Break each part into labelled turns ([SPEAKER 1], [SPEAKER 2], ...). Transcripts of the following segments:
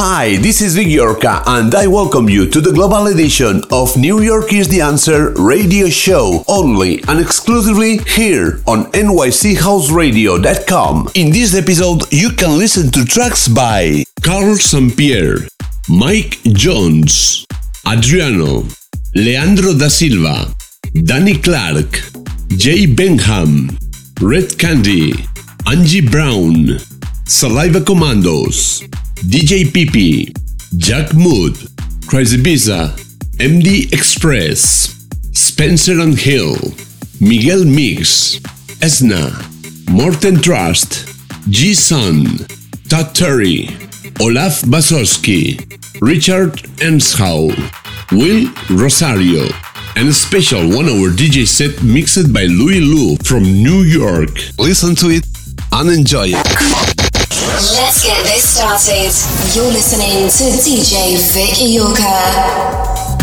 [SPEAKER 1] Hi, this is Vic Iorca, and I welcome you to the global edition of New York is the Answer radio show, only and exclusively here on nychouseradio.com. In this episode, you can listen to tracks by Carl St. Pierre, Mike Jones, Adriano, Leandro da Silva, Danny Clark, Jay Benham, Red Candy, Angie Brown, Saliva Commandos, DJ Pipi, Jack Mood, Crazibiza, MD Express, Spencer and Hill, Miguel Mix, Esna, Morten Trust, G Sun, Todd Terry, Olav Basoski, Richard Earnshaw, Will Rosario, and a special one hour DJ set mixed by Louis Lou from New York. Listen to it and enjoy it.
[SPEAKER 2] Let's get this started. You're listening to DJ Vic Iorca.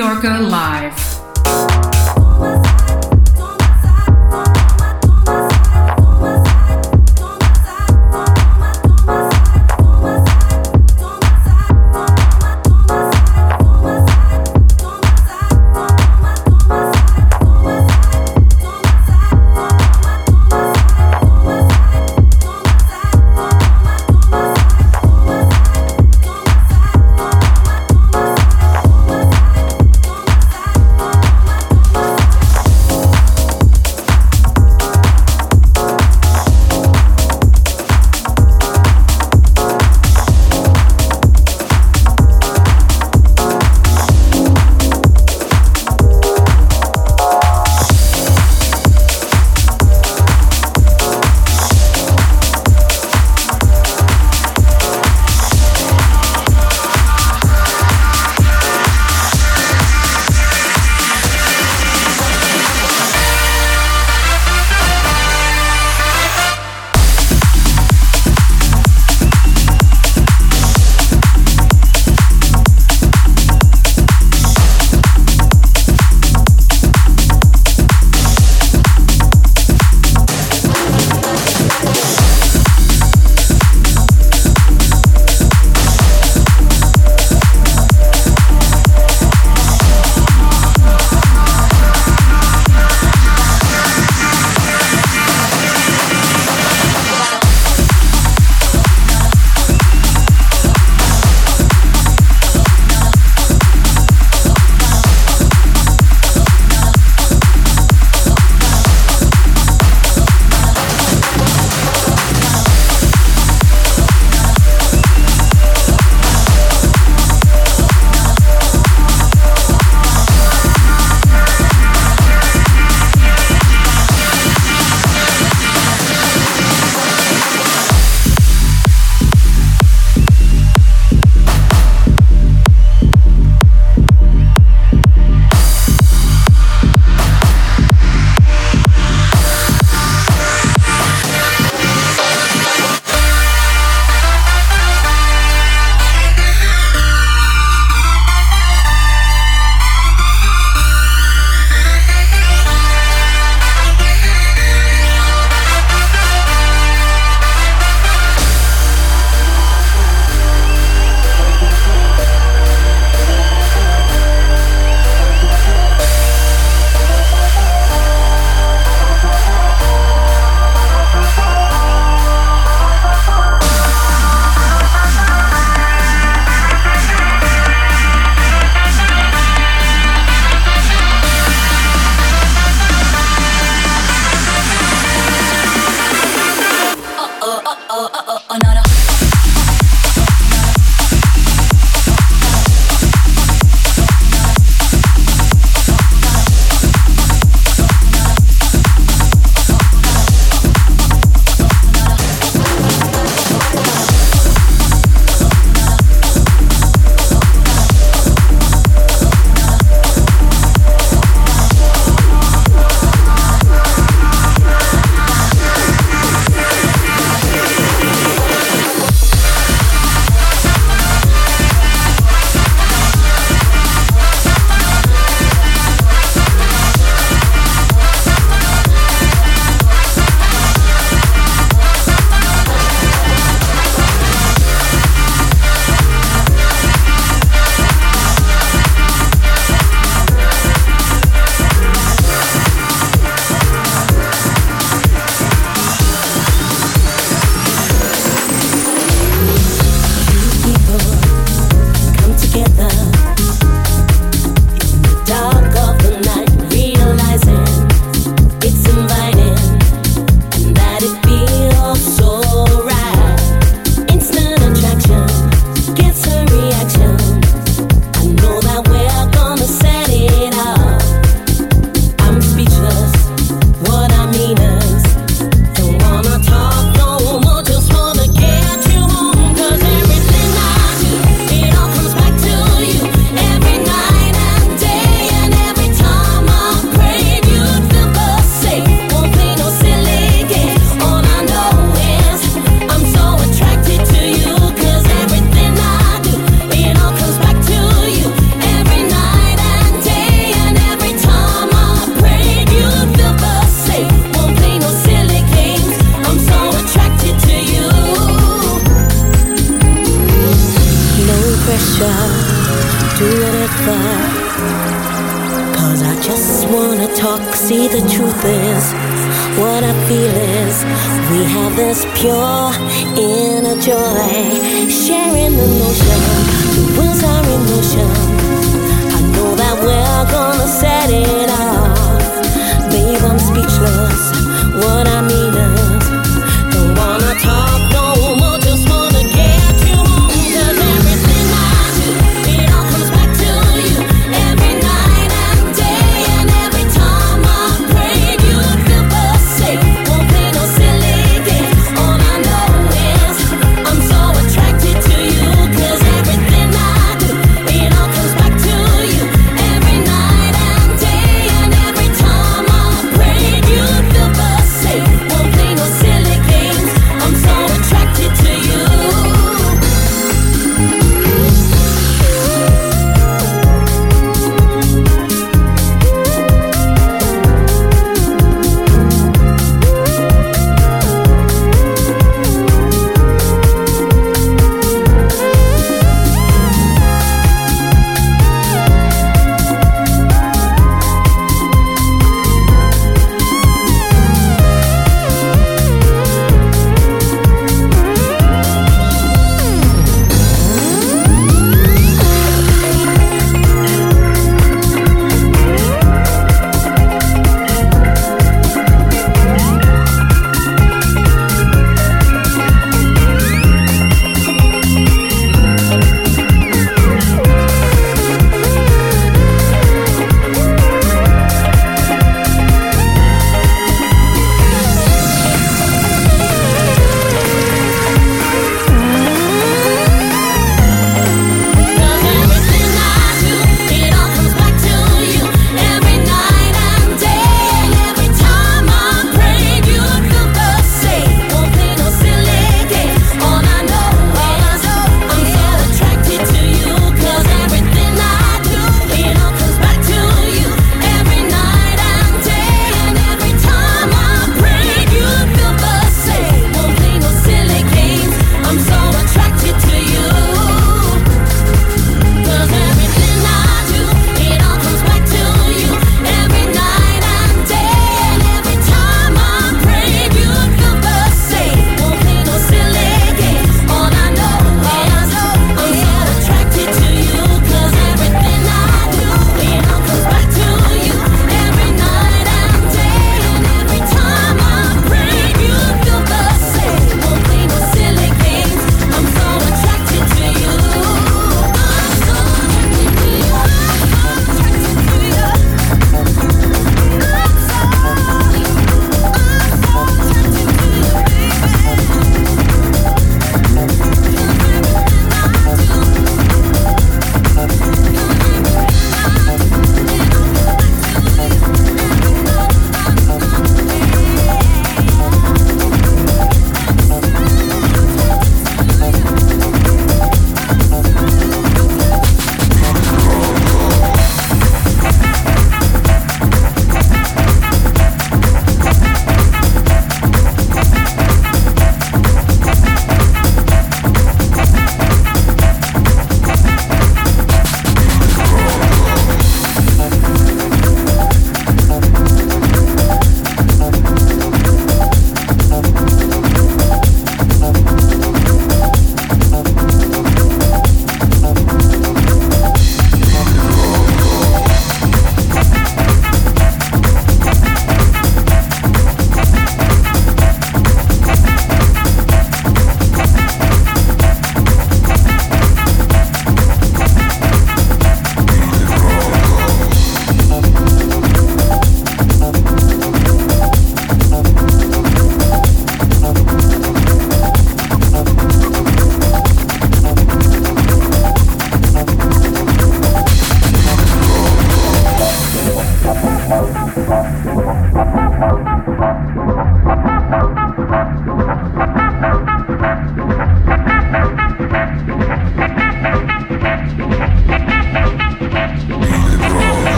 [SPEAKER 3] To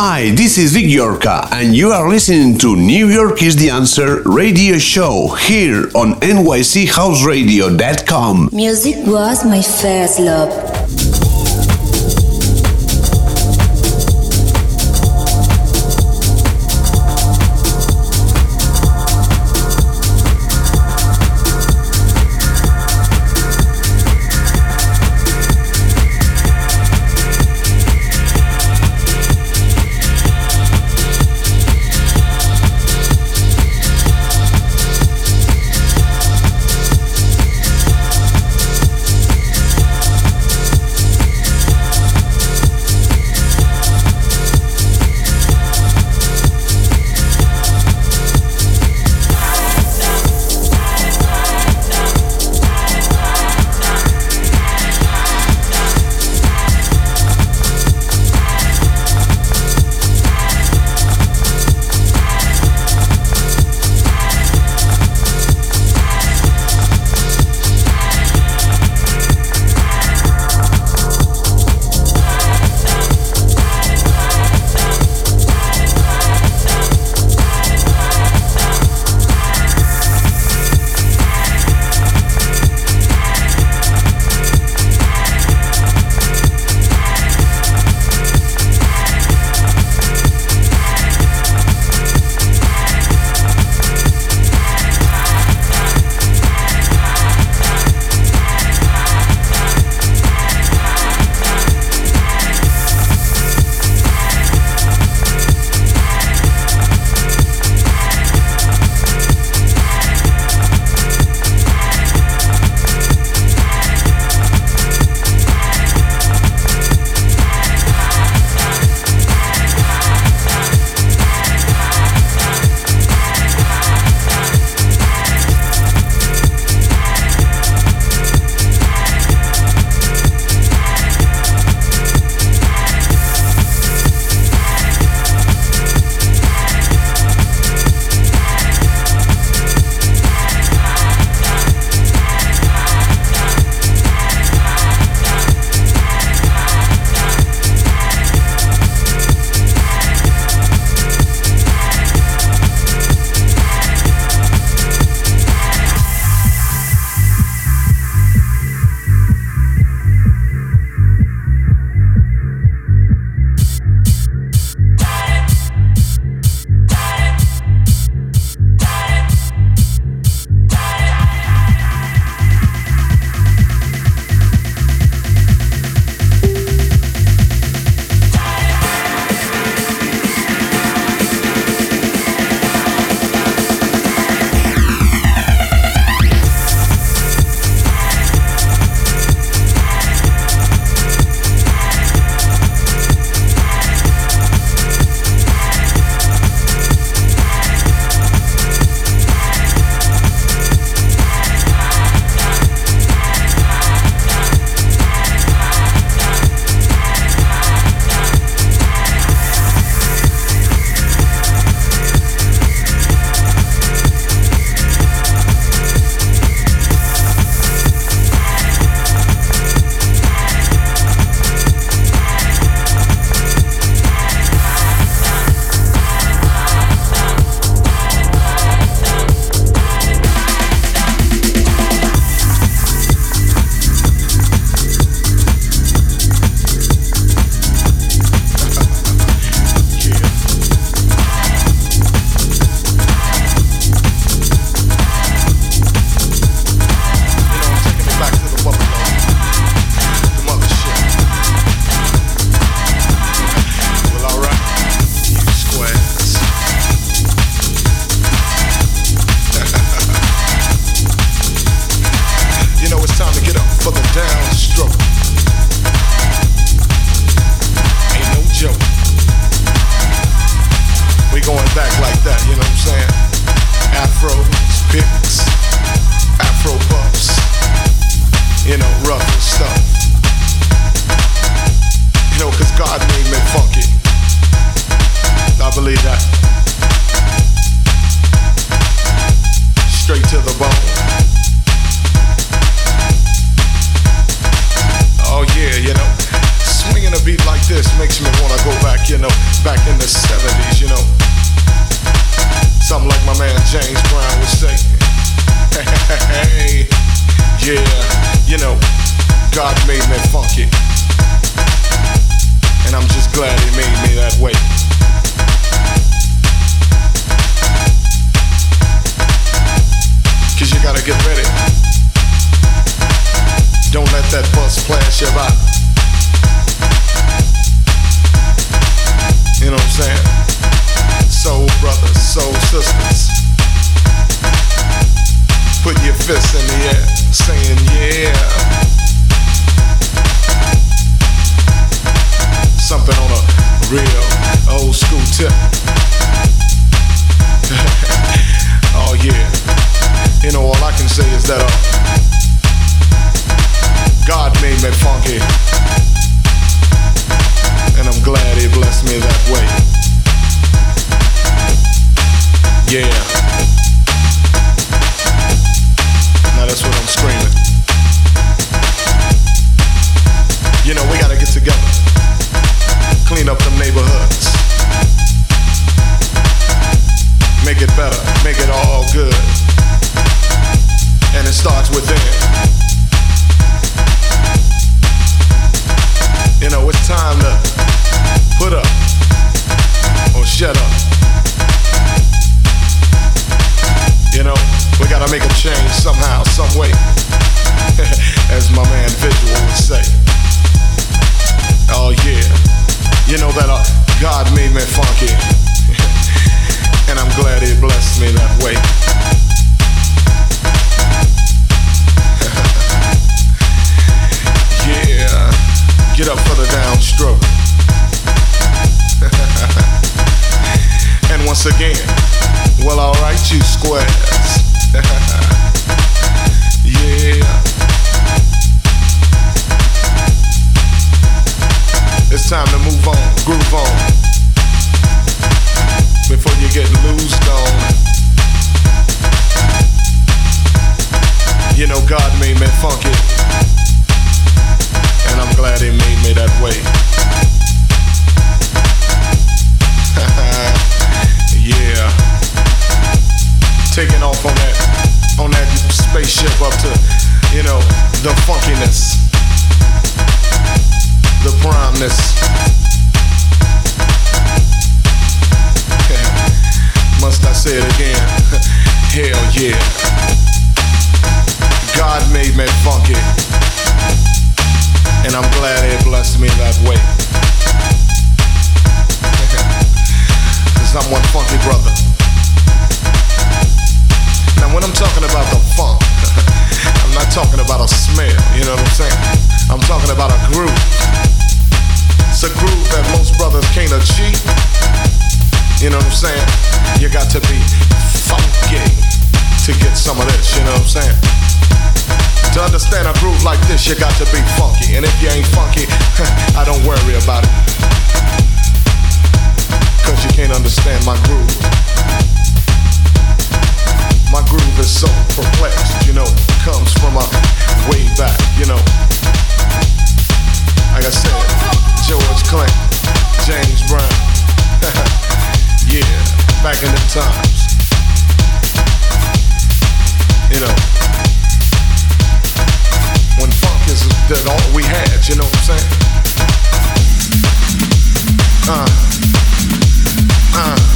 [SPEAKER 1] Hi, this is Vic Yorka, and you are listening to New York is the Answer radio show here on NYCHouseradio.com.
[SPEAKER 4] Music was my first love. Time to move on, groove on. Before you get loosed on. You know, God made me funky. And I'm glad he made me that way. yeah. Taking off on that on that spaceship up to, you know, the funkiness. The primeness. Must I say it again? Hell yeah. God made me funky. And I'm glad he blessed me that way. Cause I'm one funky brother. Now when I'm talking about the funk, I'm not talking about a smell, you know what I'm saying? I'm talking about a groove. It's a groove that most brothers can't achieve. You know what I'm saying? You got to be funky to get some of this, you know what I'm saying? To understand a groove like this, you got to be funky. And if you ain't funky, I don't worry about it. Cause you can't understand my groove. My groove is so perplexed, you know, comes from a way back, you know. Like I said, George Clinton, James Brown. yeah, back in the times. You know, when funk is that all we had, you know what I'm saying? Uh, uh,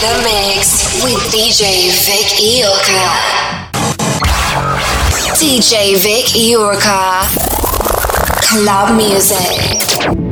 [SPEAKER 5] the mix with DJ Vic Iorka. DJ Vic Iorka. Club music.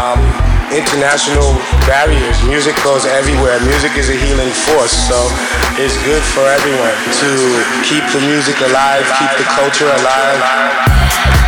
[SPEAKER 6] Um, international barriers. Music goes everywhere. Music is a healing force. So it's good for everyone to keep the music alive, keep the culture alive.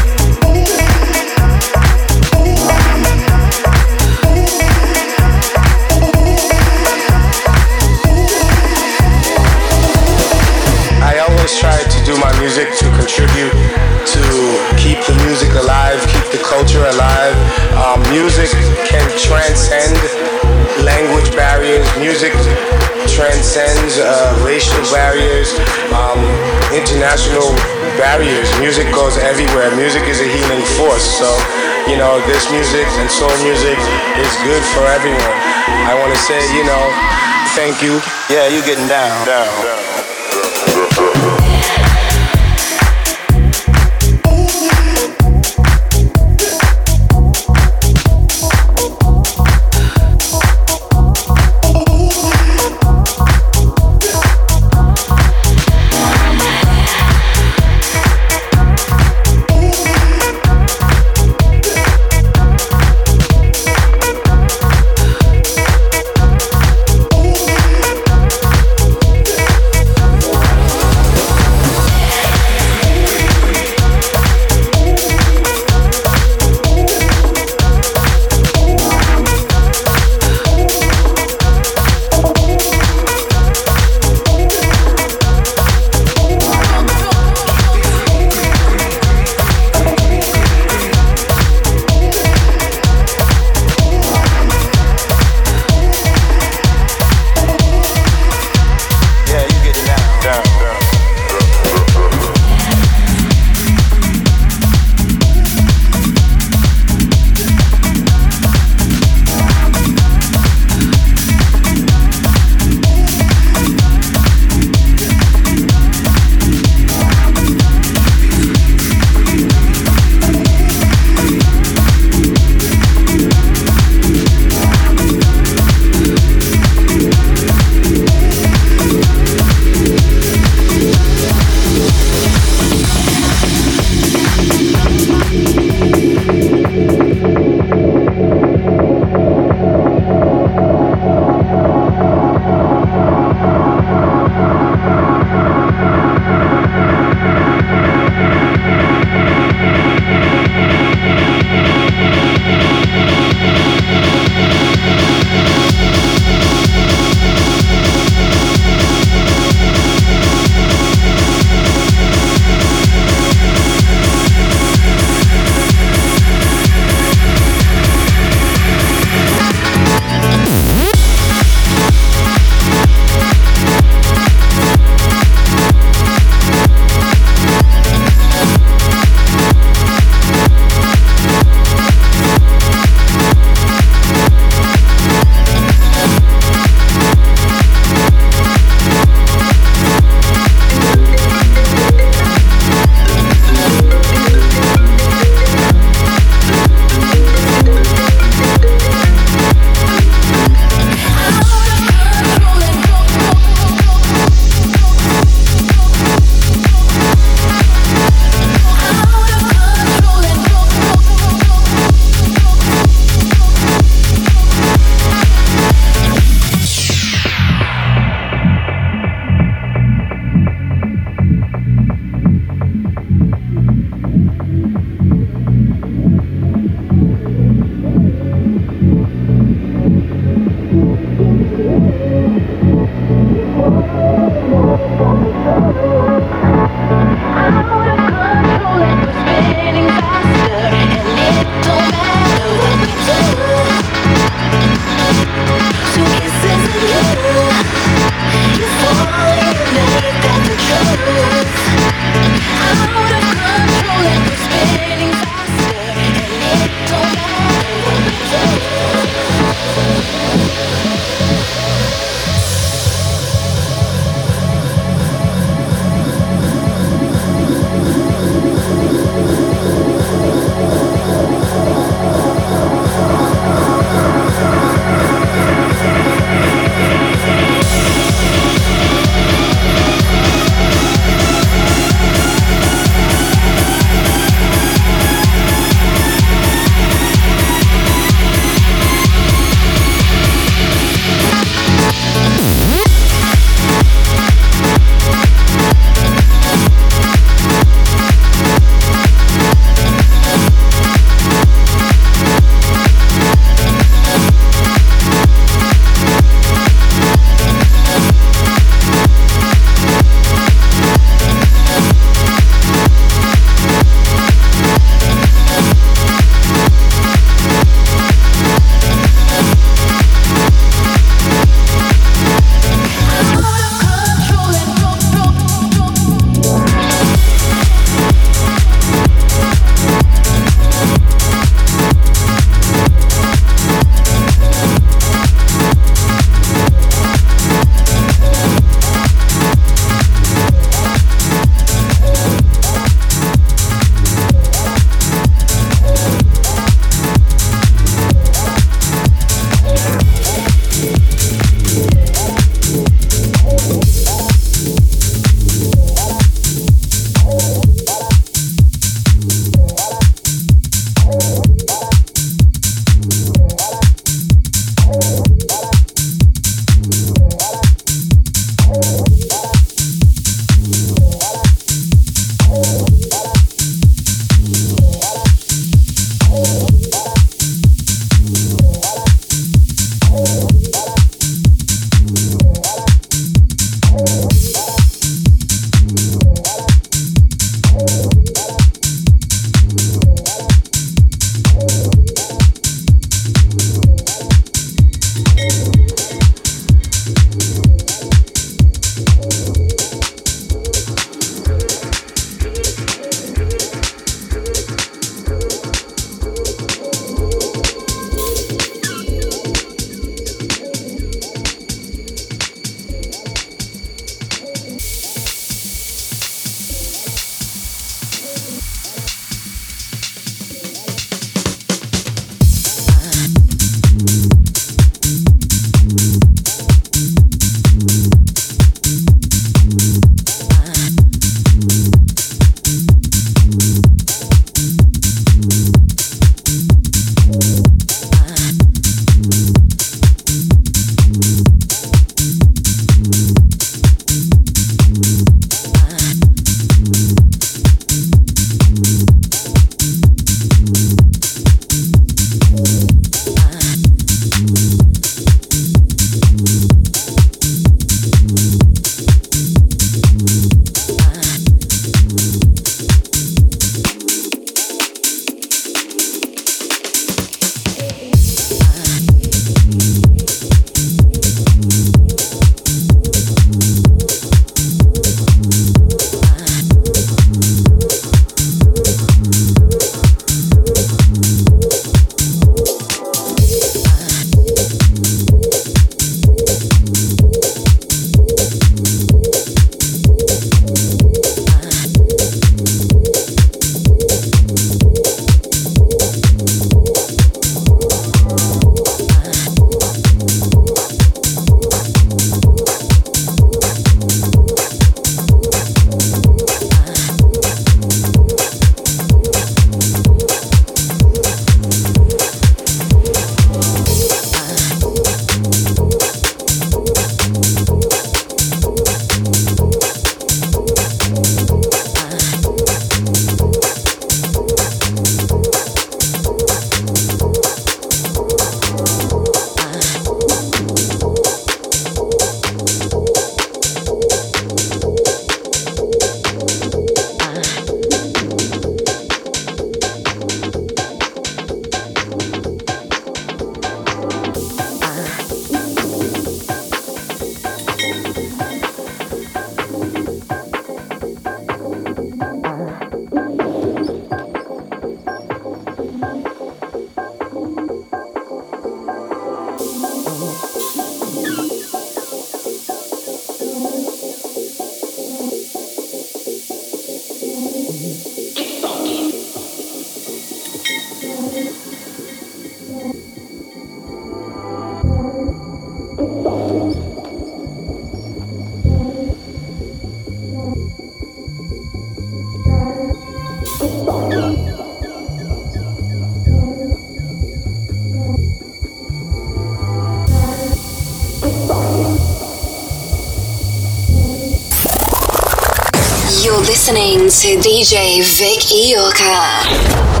[SPEAKER 2] Listening to DJ Vic Iorka.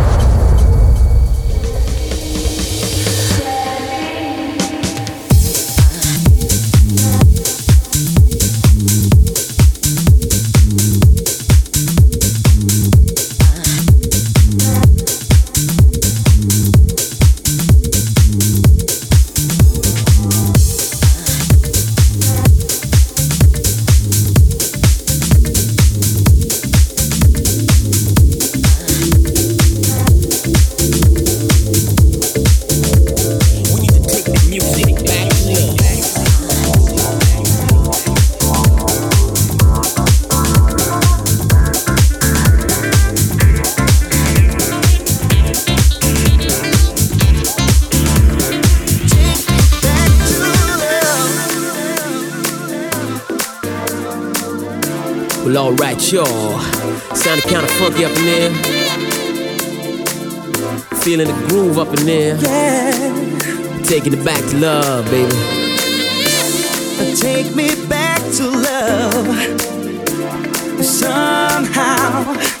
[SPEAKER 7] Y'all. Sounding kinda funky up in there. Feeling the groove up in there.
[SPEAKER 8] Yeah.
[SPEAKER 7] Taking it back to love, baby.
[SPEAKER 8] Take me back to love. Somehow.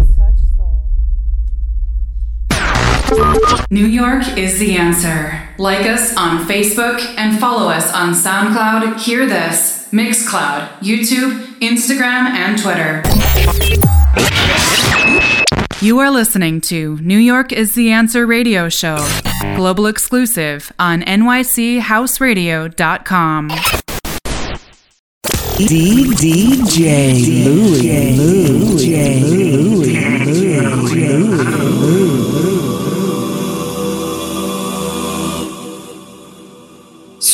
[SPEAKER 3] New York is the answer. Like us on Facebook and follow us on SoundCloud, Hear This, Mixcloud, YouTube, Instagram, and Twitter. You are listening to New York is the Answer radio show, global exclusive on nychouseradio.com.
[SPEAKER 7] DJ Louis. Louis.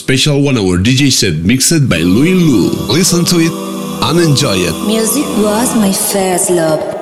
[SPEAKER 1] Special one hour DJ set mixed by Louis Lou. Listen to it and enjoy it.
[SPEAKER 9] Music was my first love.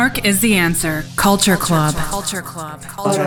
[SPEAKER 3] Mark is the answer. Culture Club. Culture Club. Culture.